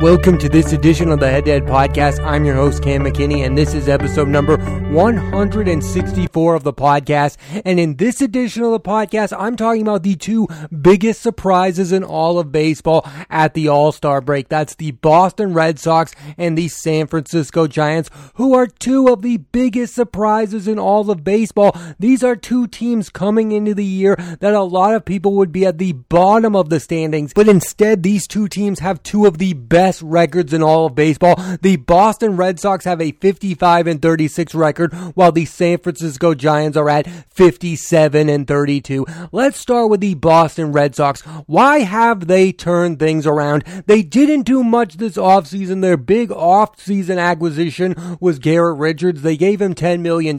Welcome to this edition of the Head to Head Podcast. I'm your host, Cam McKinney, and this is episode number 164 of the podcast. And in this edition of the podcast, I'm talking about the two biggest surprises in all of baseball at the All Star break. That's the Boston Red Sox and the San Francisco Giants, who are two of the biggest surprises in all of baseball. These are two teams coming into the year that a lot of people would be at the bottom of the standings, but instead, these two teams have two of the best best records in all of baseball. The Boston Red Sox have a 55 and 36 record, while the San Francisco Giants are at 57 and 32. Let's start with the Boston Red Sox. Why have they turned things around? They didn't do much this offseason. Their big offseason acquisition was Garrett Richards. They gave him $10 million.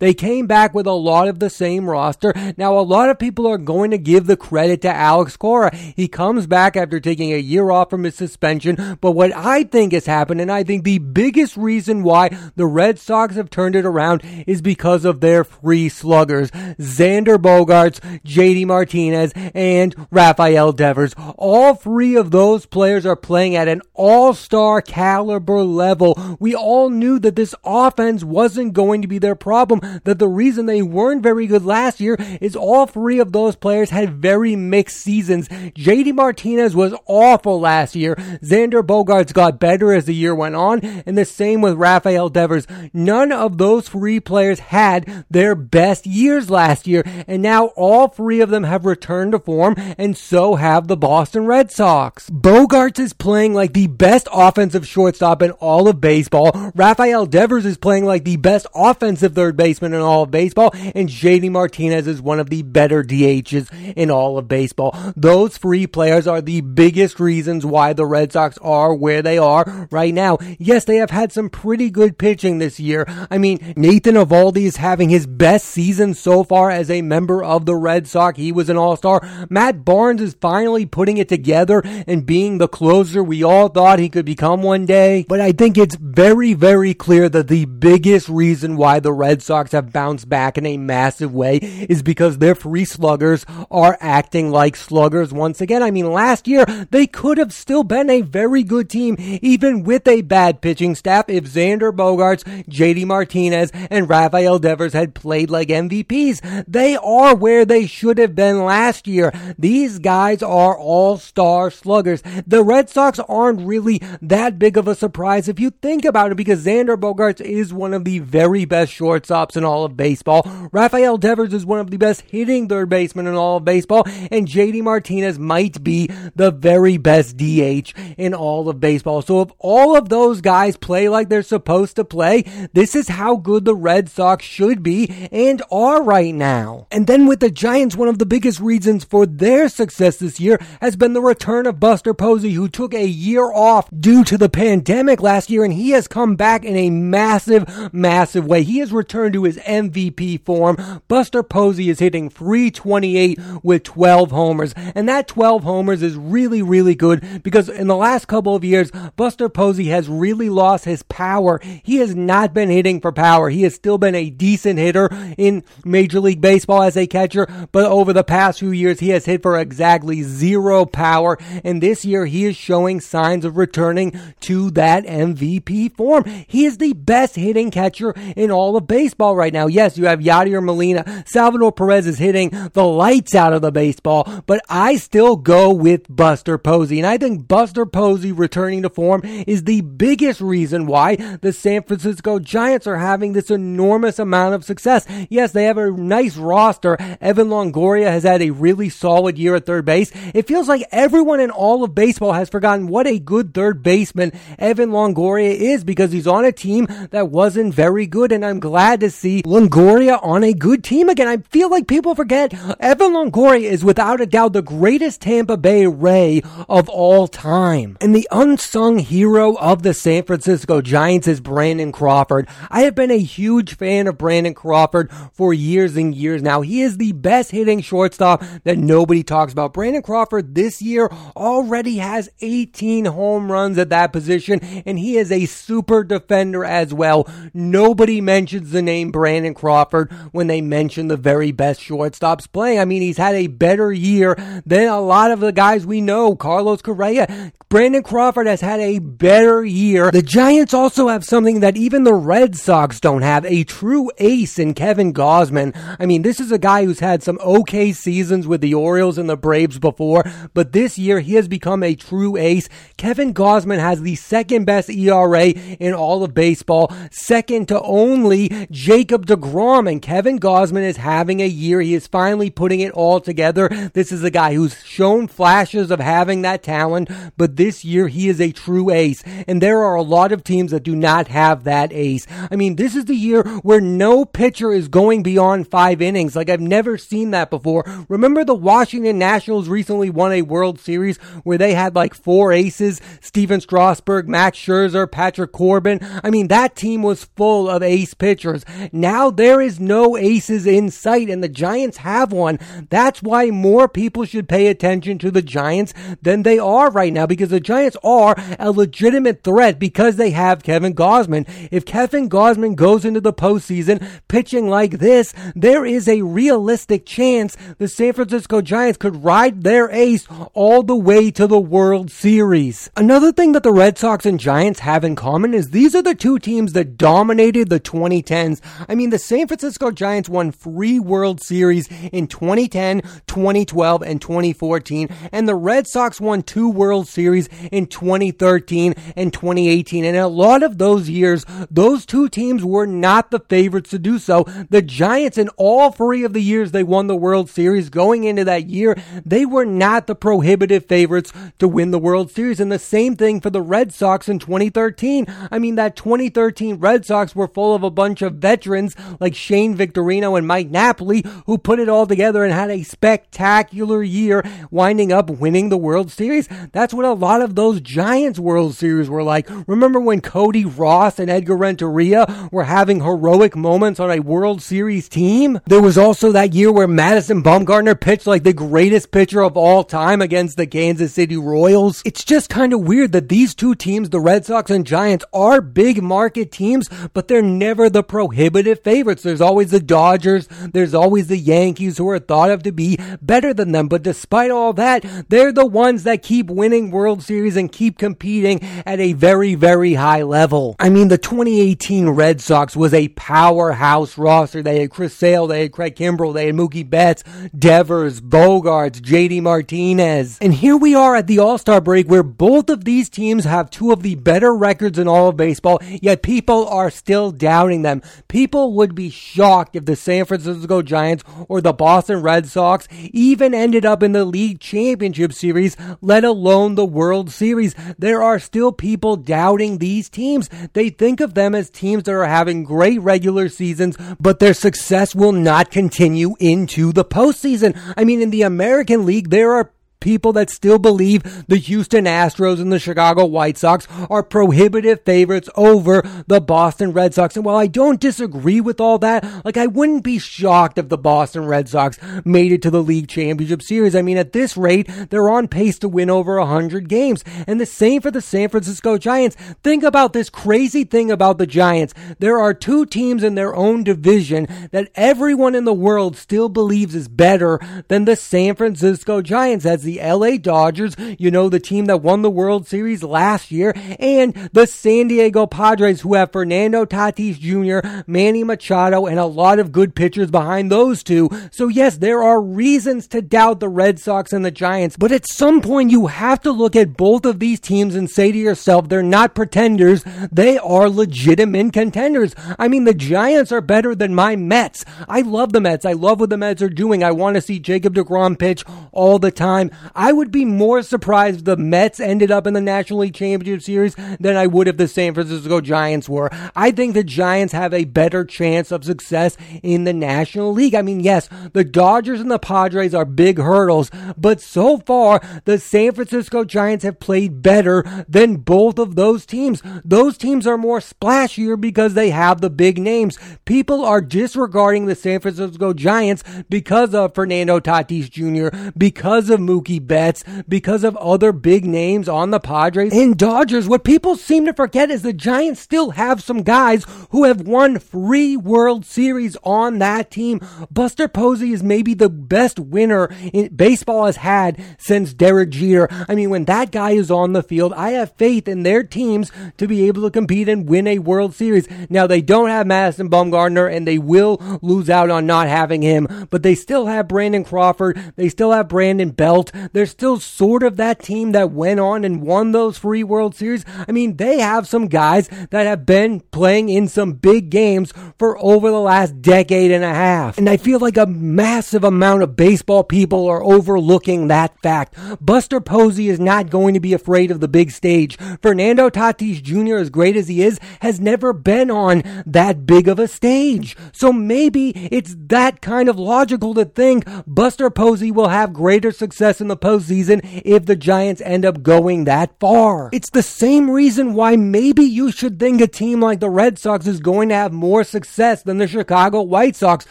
They came back with a lot of the same roster. Now, a lot of people are going to give the credit to Alex Cora. He comes back after taking a year off from his suspension but what I think has happened, and I think the biggest reason why the Red Sox have turned it around is because of their free sluggers. Xander Bogaerts, JD Martinez, and Rafael Devers. All three of those players are playing at an all-star caliber level. We all knew that this offense wasn't going to be their problem, that the reason they weren't very good last year is all three of those players had very mixed seasons. JD Martinez was awful last year. Xander Xander Bogaerts got better as the year went on, and the same with Rafael Devers. None of those three players had their best years last year, and now all three of them have returned to form, and so have the Boston Red Sox. Bogaerts is playing like the best offensive shortstop in all of baseball. Rafael Devers is playing like the best offensive third baseman in all of baseball, and JD Martinez is one of the better DHs in all of baseball. Those three players are the biggest reasons why the Red Sox are where they are right now. Yes, they have had some pretty good pitching this year. I mean, Nathan Eovaldi is having his best season so far as a member of the Red Sox. He was an all-star. Matt Barnes is finally putting it together and being the closer we all thought he could become one day. But I think it's very, very clear that the biggest reason why the Red Sox have bounced back in a massive way is because their free sluggers are acting like sluggers once again. I mean, last year they could have still been a very very good team, even with a bad pitching staff, if Xander Bogaerts, JD Martinez, and Rafael Devers had played like MVPs. They are where they should have been last year. These guys are all-star sluggers. The Red Sox aren't really that big of a surprise if you think about it because Xander Bogaerts is one of the very best shortstops in all of baseball. Rafael Devers is one of the best hitting third basemen in all of baseball and JD Martinez might be the very best DH in all of baseball. So if all of those guys play like they're supposed to play, this is how good the Red Sox should be and are right now. And then with the Giants, one of the biggest reasons for their success this year has been the return of Buster Posey, who took a year off due to the pandemic last year, and he has come back in a massive, massive way. He has returned to his MVP form. Buster Posey is hitting 328 with 12 homers, and that 12 homers is really, really good because in the last couple of years, Buster Posey has really lost his power. He has not been hitting for power. He has still been a decent hitter in Major League Baseball as a catcher, but over the past few years, he has hit for exactly zero power. And this year, he is showing signs of returning to that MVP form. He is the best hitting catcher in all of baseball right now. Yes, you have Yadier Molina. Salvador Perez is hitting the lights out of the baseball, but I still go with Buster Posey. And I think Buster Posey Posey returning to form is the biggest reason why the San Francisco Giants are having this enormous amount of success. Yes, they have a nice roster. Evan Longoria has had a really solid year at third base. It feels like everyone in all of baseball has forgotten what a good third baseman Evan Longoria is because he's on a team that wasn't very good and I'm glad to see Longoria on a good team again. I feel like people forget Evan Longoria is without a doubt the greatest Tampa Bay Ray of all time. And the unsung hero of the San Francisco Giants is Brandon Crawford. I have been a huge fan of Brandon Crawford for years and years now. He is the best hitting shortstop that nobody talks about. Brandon Crawford this year already has 18 home runs at that position, and he is a super defender as well. Nobody mentions the name Brandon Crawford when they mention the very best shortstops playing. I mean, he's had a better year than a lot of the guys we know. Carlos Correa. Brandon Brandon Crawford has had a better year. The Giants also have something that even the Red Sox don't have, a true ace in Kevin Gausman. I mean, this is a guy who's had some okay seasons with the Orioles and the Braves before, but this year he has become a true ace. Kevin Gausman has the second best ERA in all of baseball, second to only Jacob DeGrom, and Kevin Gausman is having a year. He is finally putting it all together. This is a guy who's shown flashes of having that talent, but this year he is a true ace. And there are a lot of teams that do not have that ace. I mean, this is the year where no pitcher is going beyond five innings. Like I've never seen that before. Remember the Washington Nationals recently won a World Series where they had like four aces, Stephen Strasburg, Max Scherzer, Patrick Corbin. I mean, that team was full of ace pitchers. Now there is no aces in sight and the Giants have one. That's why more people should pay attention to the Giants than they are right now because the Giants are a legitimate threat because they have Kevin Gausman. If Kevin Gausman goes into the postseason pitching like this, there is a realistic chance the San Francisco Giants could ride their ace all the way to the World Series. Another thing that the Red Sox and Giants have in common is these are the two teams that dominated the 2010s. I mean, the San Francisco Giants won three World Series in 2010, 2012, and 2014, and the Red Sox won two World Series in 2013 and 2018. And a lot of those years, those two teams were not the favorites to do so. The Giants, in all three of the years they won the World Series, going into that year, they were not the prohibitive favorites to win the World Series. And the same thing for the Red Sox in 2013. I mean, that 2013 Red Sox were full of a bunch of veterans like Shane Victorino and Mike Napoli who put it all together and had a spectacular year, winding up winning the World Series. That's what a lot of those Giants World Series were like. Remember when Cody Ross and Edgar Renteria were having heroic moments on a World Series team? There was also that year where Madison Bumgarner pitched like the greatest pitcher of all time against the Kansas City Royals. It's just kind of weird that these two teams, the Red Sox and Giants, are big market teams, but they're never the prohibitive favorites. There's always the Dodgers, there's always the Yankees who are thought of to be better than them. But despite all that, they're the ones that keep winning World Series and keep competing at a very, very high level. I mean, the 2018 Red Sox was a powerhouse roster. They had Chris Sale, they had Craig Kimbrel, they had Mookie Betts, Devers, Bogaerts, JD Martinez. And here we are at the All-Star break where both of these teams have two of the better records in all of baseball, yet people are still doubting them. People would be shocked if the San Francisco Giants or the Boston Red Sox even ended up in the league championship series, let alone the World Series. There are still people doubting these teams. They think of them as teams that are having great regular seasons, but their success will not continue into the postseason. I mean, in the American League, there are people that still believe the Houston Astros and the Chicago White Sox are prohibitive favorites over the Boston Red Sox. And while I don't disagree with all that, like I wouldn't be shocked if the Boston Red Sox made it to the league championship series. I mean, at this rate, they're on pace to win over 100 games. And the same for the San Francisco Giants. Think about this crazy thing about the Giants. There are two teams in their own division that everyone in the world still believes is better than the San Francisco Giants as the the LA Dodgers, you know, the team that won the World Series last year, and the San Diego Padres, who have Fernando Tatis Jr., Manny Machado, and a lot of good pitchers behind those two. So, yes, there are reasons to doubt the Red Sox and the Giants, but at some point you have to look at both of these teams and say to yourself, they're not pretenders, they are legitimate contenders. I mean, the Giants are better than my Mets. I love the Mets. I love what the Mets are doing. I want to see Jacob DeGrom pitch all the time. I would be more surprised if the Mets ended up in the National League Championship Series than I would if the San Francisco Giants were. I think the Giants have a better chance of success in the National League. I mean, yes, the Dodgers and the Padres are big hurdles, but so far, the San Francisco Giants have played better than both of those teams. Those teams are more splashier because they have the big names. People are disregarding the San Francisco Giants because of Fernando Tatis Jr., because of Mookie Mookie Betts, because of other big names on the Padres and Dodgers. What people seem to forget is the Giants still have some guys who have won three World Series on that team. Buster Posey is maybe the best winner in baseball has had since Derek Jeter. I mean, when that guy is on the field, I have faith in their teams to be able to compete and win a World Series. Now, they don't have Madison Bumgarner and they will lose out on not having him, but they still have Brandon Crawford. They still have Brandon Belt. They're still sort of that team that went on and won those three World Series. I mean, they have some guys that have been playing in some big games for over the last decade and a half. And I feel like a massive amount of baseball people are overlooking that fact. Buster Posey is not going to be afraid of the big stage. Fernando Tatis Jr., as great as he is, has never been on that big of a stage. So maybe it's that kind of logical to think Buster Posey will have greater success in the postseason if the Giants end up going that far. It's the same reason why maybe you should think a team like the Red Sox is going to have more success than the Chicago White Sox.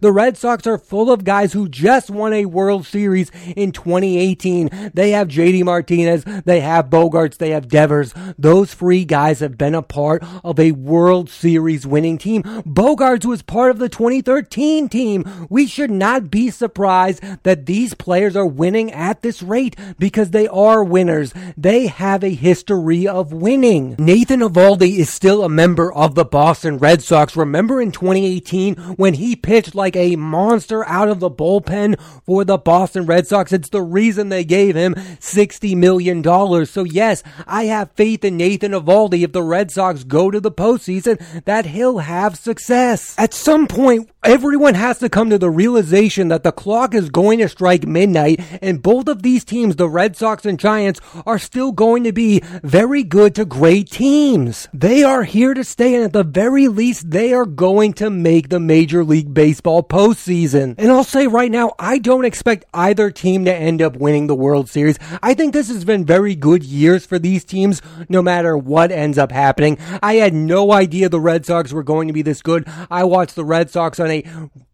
The Red Sox are full of guys who just won a World Series in 2018. They have JD Martinez, they have Bogaerts, they have Devers. Those three guys have been a part of a World Series winning team. Bogaerts was part of the 2013 team. We should not be surprised that these players are winning at this rate because they are winners. They have a history of winning. Nathan Eovaldi is still a member of the Boston Red Sox. Remember in 2018 when he pitched like a monster out of the bullpen for the Boston Red Sox? It's the reason they gave him $60 million. So yes, I have faith in Nathan Eovaldi. if the Red Sox go to the postseason that he'll have success. At some point, everyone has to come to the realization that the clock is going to strike midnight and both of these teams, the Red Sox and Giants, are still going to be very good to great teams. They are here to stay and at the very least, they are going to make the Major League Baseball postseason. And I'll say right now, I don't expect either team to end up winning the World Series. I think this has been very good years for these teams, no matter what ends up happening. I had no idea the Red Sox were going to be this good. I watched the Red Sox on a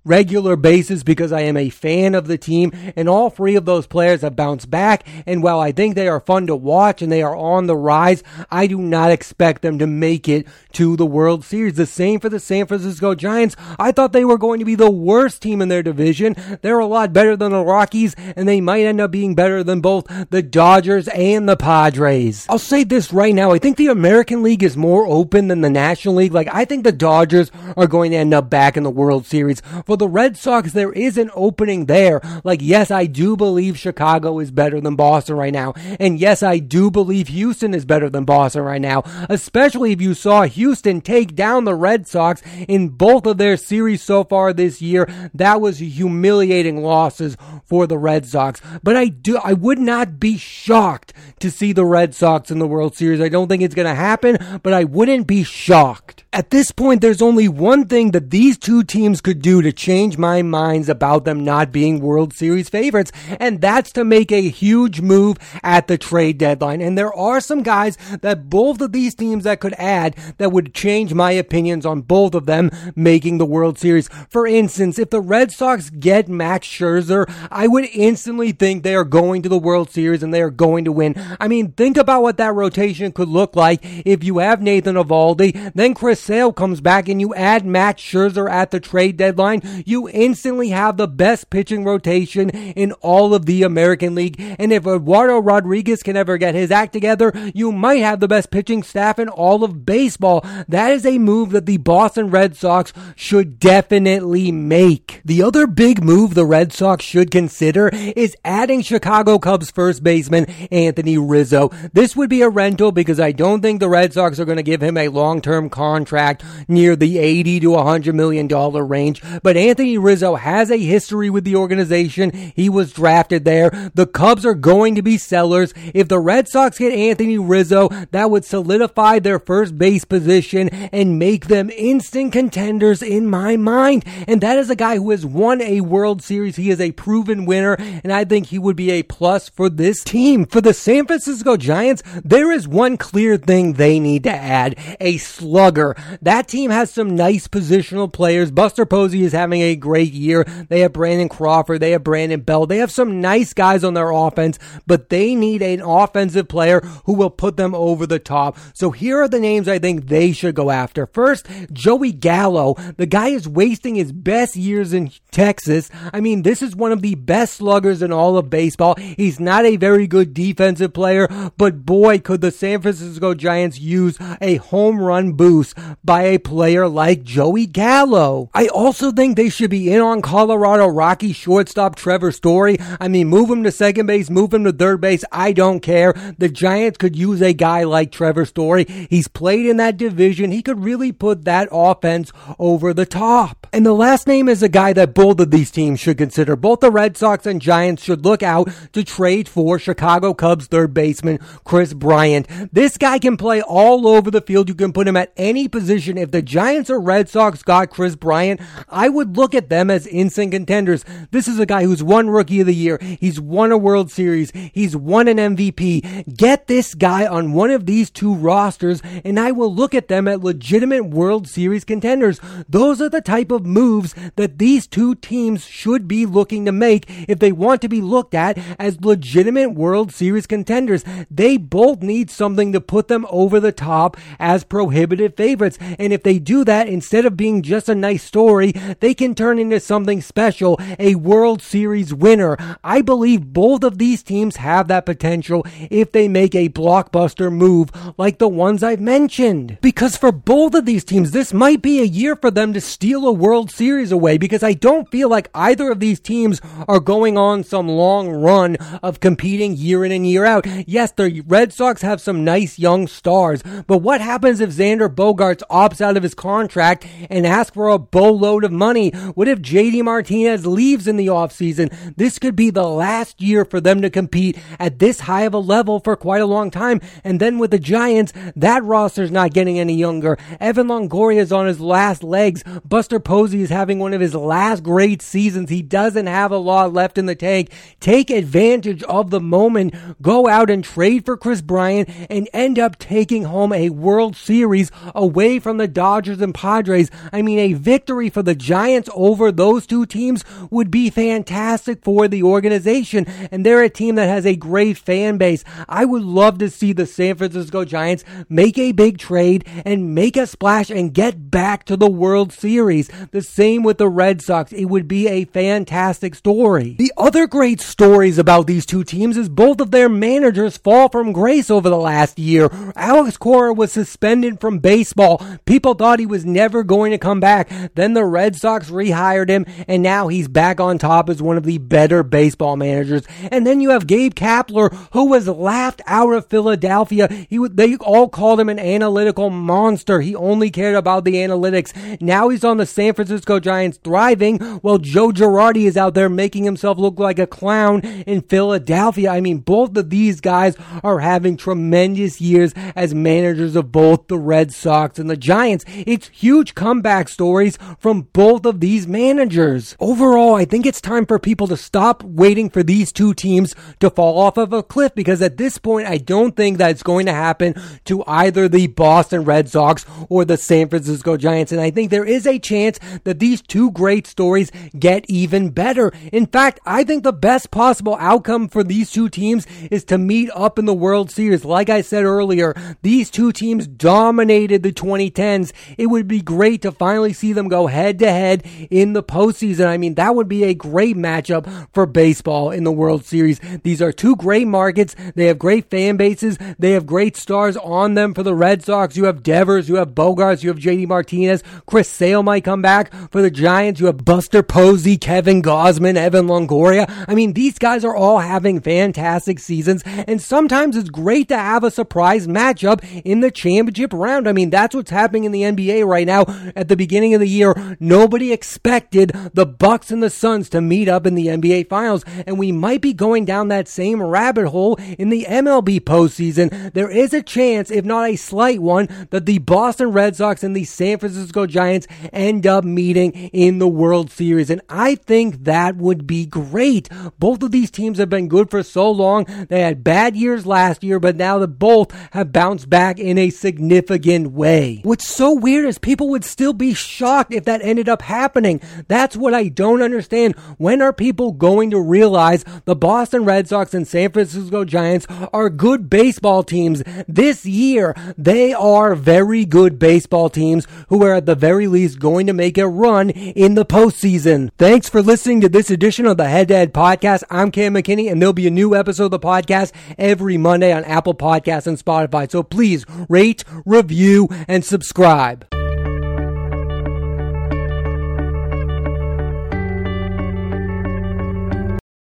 regular basis because I am a fan of the team and all three of those players have bounced back and while I think they are fun to watch and they are on the rise, I do not expect them to make it to the World Series. The same for the San Francisco Giants. I thought they were going to be the worst team in their division. They're a lot better than the Rockies and they might end up being better than both the Dodgers and the Padres. I'll say this right now. I think the American League is more open than the National League. Like I think the Dodgers are going to end up back in the World Series. For the Red Sox, there is an opening there. Like, yes, I do believe Chicago is better than Boston right now. And yes, I do believe Houston is better than Boston right now. Especially if you saw Houston take down the Red Sox in both of their series so far this year. That was humiliating losses for the Red Sox. But I do, I would not be shocked to see the Red Sox in the World Series. I don't think it's going to happen, but I wouldn't be shocked. At this point, there's only one thing that these two teams could do to change my minds about them not being World Series favorites, and that's to make a huge move at the trade deadline. And there are some guys that both of these teams that could add that would change my opinions on both of them making the World Series. For instance, if the Red Sox get Max Scherzer, I would instantly think they are going to the World Series and they are going to win. I mean, think about what that rotation could look like if you have Nathan Eovaldi, then Chris Sale comes back and you add Max Scherzer at the trade deadline. You instantly have the best pitching rotation in all of the American League. And if Eduardo Rodriguez can ever get his act together, you might have the best pitching staff in all of baseball. That is a move that the Boston Red Sox should definitely make. The other big move the Red Sox should consider is adding Chicago Cubs first baseman Anthony Rizzo. This would be a rental because I don't think the Red Sox are going to give him a long-term contract near the 80 to 100 million dollar range. But Anthony Rizzo has a history with the organization. He was drafted there. The Cubs are going to be sellers. If the Red Sox get Anthony Rizzo, that would solidify their first base position and make them instant contenders in my mind. And that is a guy who has won a World Series. He is a proven winner, and I think he would be a plus for this team. For the San Francisco Giants, there is one clear thing they need to add a slugger. That team has some nice positional players. Buster Posey is having a great year. They have Brandon Crawford. They have Brandon Belt. They have some nice guys on their offense, but they need an offensive player who will put them over the top. So here are the names I think they should go after. First, Joey Gallo. The guy is wasting his best years in Texas. I mean, this is one of the best sluggers in all of baseball. He's not a very good defensive player, but boy, could the San Francisco Giants use a home run boost by a player like Joey Gallo. I also think they should be in on Colorado Rocky shortstop Trevor Story. I mean, move him to second base, move him to third base. I don't care. The Giants could use a guy like Trevor Story. He's played in that division. He could really put that offense over the top. And the last name is a guy that both of these teams should consider. Both the Red Sox and Giants should look out to trade for Chicago Cubs third baseman Kris Bryant. This guy can play all over the field. You can put him at any position. If the Giants or Red Sox got Kris Bryant, I would look at them as instant contenders. This is a guy who's won Rookie of the Year. He's won a World Series. He's won an MVP. Get this guy on one of these two rosters, and I will look at them at legitimate World Series contenders. Those are the type of moves that these two teams should be looking to make if they want to be looked at as legitimate World Series contenders. They both need something to put them over the top as prohibitive favorites. And if they do that, instead of being just a nice story, they can turn into something special, a World Series winner. I believe both of these teams have that potential if they make a blockbuster move like the ones I've mentioned. Because for both of these teams, this might be a year for them to steal a World Series away because I don't feel like either of these teams are going on some long run of competing year in and year out. Yes, the Red Sox have some nice young stars, but what happens if Xander Bogaerts opts out of his contract and asks for a boatload of money? What if JD Martinez leaves in the offseason? This could be the last year for them to compete at this high of a level for quite a long time. And then with the Giants, that roster's not getting any younger. Evan Longoria is on his last legs. Buster Posey is having one of his last great seasons. He doesn't have a lot left in the tank. Take advantage of the moment. Go out and trade for Kris Bryant and end up taking home a World Series away from the Dodgers and Padres. I mean, a victory for the Giants over those two teams would be fantastic for the organization. And they're a team that has a great fan base. I would love to see the San Francisco Giants make a big trade and make a splash and get back to the World Series. The same with the Red Sox. It would be a fantastic story. The other great stories about these two teams is both of their managers fall from grace over the last year. Alex Cora was suspended from baseball. People thought he was never going to come back. Then the Red Sox rehired him, and now he's back on top as one of the better baseball managers. And then you have Gabe Kapler, who was laughed out of Philadelphia. He they all called him an analytical monster. He only cared about the analytics. Now he's on the San Francisco Giants thriving, while Joe Girardi is out there making himself look like a clown in Philadelphia. I mean, both of these guys are having tremendous years as managers of both the Red Sox and the Giants. It's huge comeback stories from both of these managers. Overall, I think it's time for people to stop waiting for these two teams to fall off of a cliff because at this point, I don't think that it's going to happen to either the Boston Red Sox or the San Francisco Giants. And I think there is a chance that these two great stories get even better. In fact, I think the best possible outcome for these two teams is to meet up in the World Series. Like I said earlier, these two teams dominated the 2010s. It would be great to finally see them go head to head in the postseason. I mean, that would be a great matchup for baseball in the World Series. These are two great markets. They have great fan bases. They have great stars on them for the Red Sox. You have Devers, you have Bogaerts, you have JD Martinez. Chris Sale might come back for the Giants. You have Buster Posey, Kevin Gausman, Evan Longoria. I mean, these guys are all having fantastic seasons, and sometimes it's great to have a surprise matchup in the championship round. I mean, that's what's happening in the NBA right now. At the beginning of the year, nobody expected the Bucks and the Suns to meet up in the NBA Finals, and we might be going down that same rabbit hole in the MLB postseason. There is a chance, if not a slight one, that the Boston Red Sox and the San Francisco Giants end up meeting in the World Series, and I think that would be great. Both of these teams have been good for so long. They had bad years last year, but now the both have bounced back in a significant way. What's so weird is people would still be shocked if that ended up happening? That's what I don't understand. When are people going to realize the Boston Red Sox and San Francisco Giants are good baseball teams this year? They are very good baseball teams who are at the very least going to make a run in the postseason. Thanks for listening to this edition of the Head to Head Podcast. I'm Cam McKinney, and there'll be a new episode of the podcast every Monday on Apple Podcasts and Spotify. So please rate, review, and subscribe.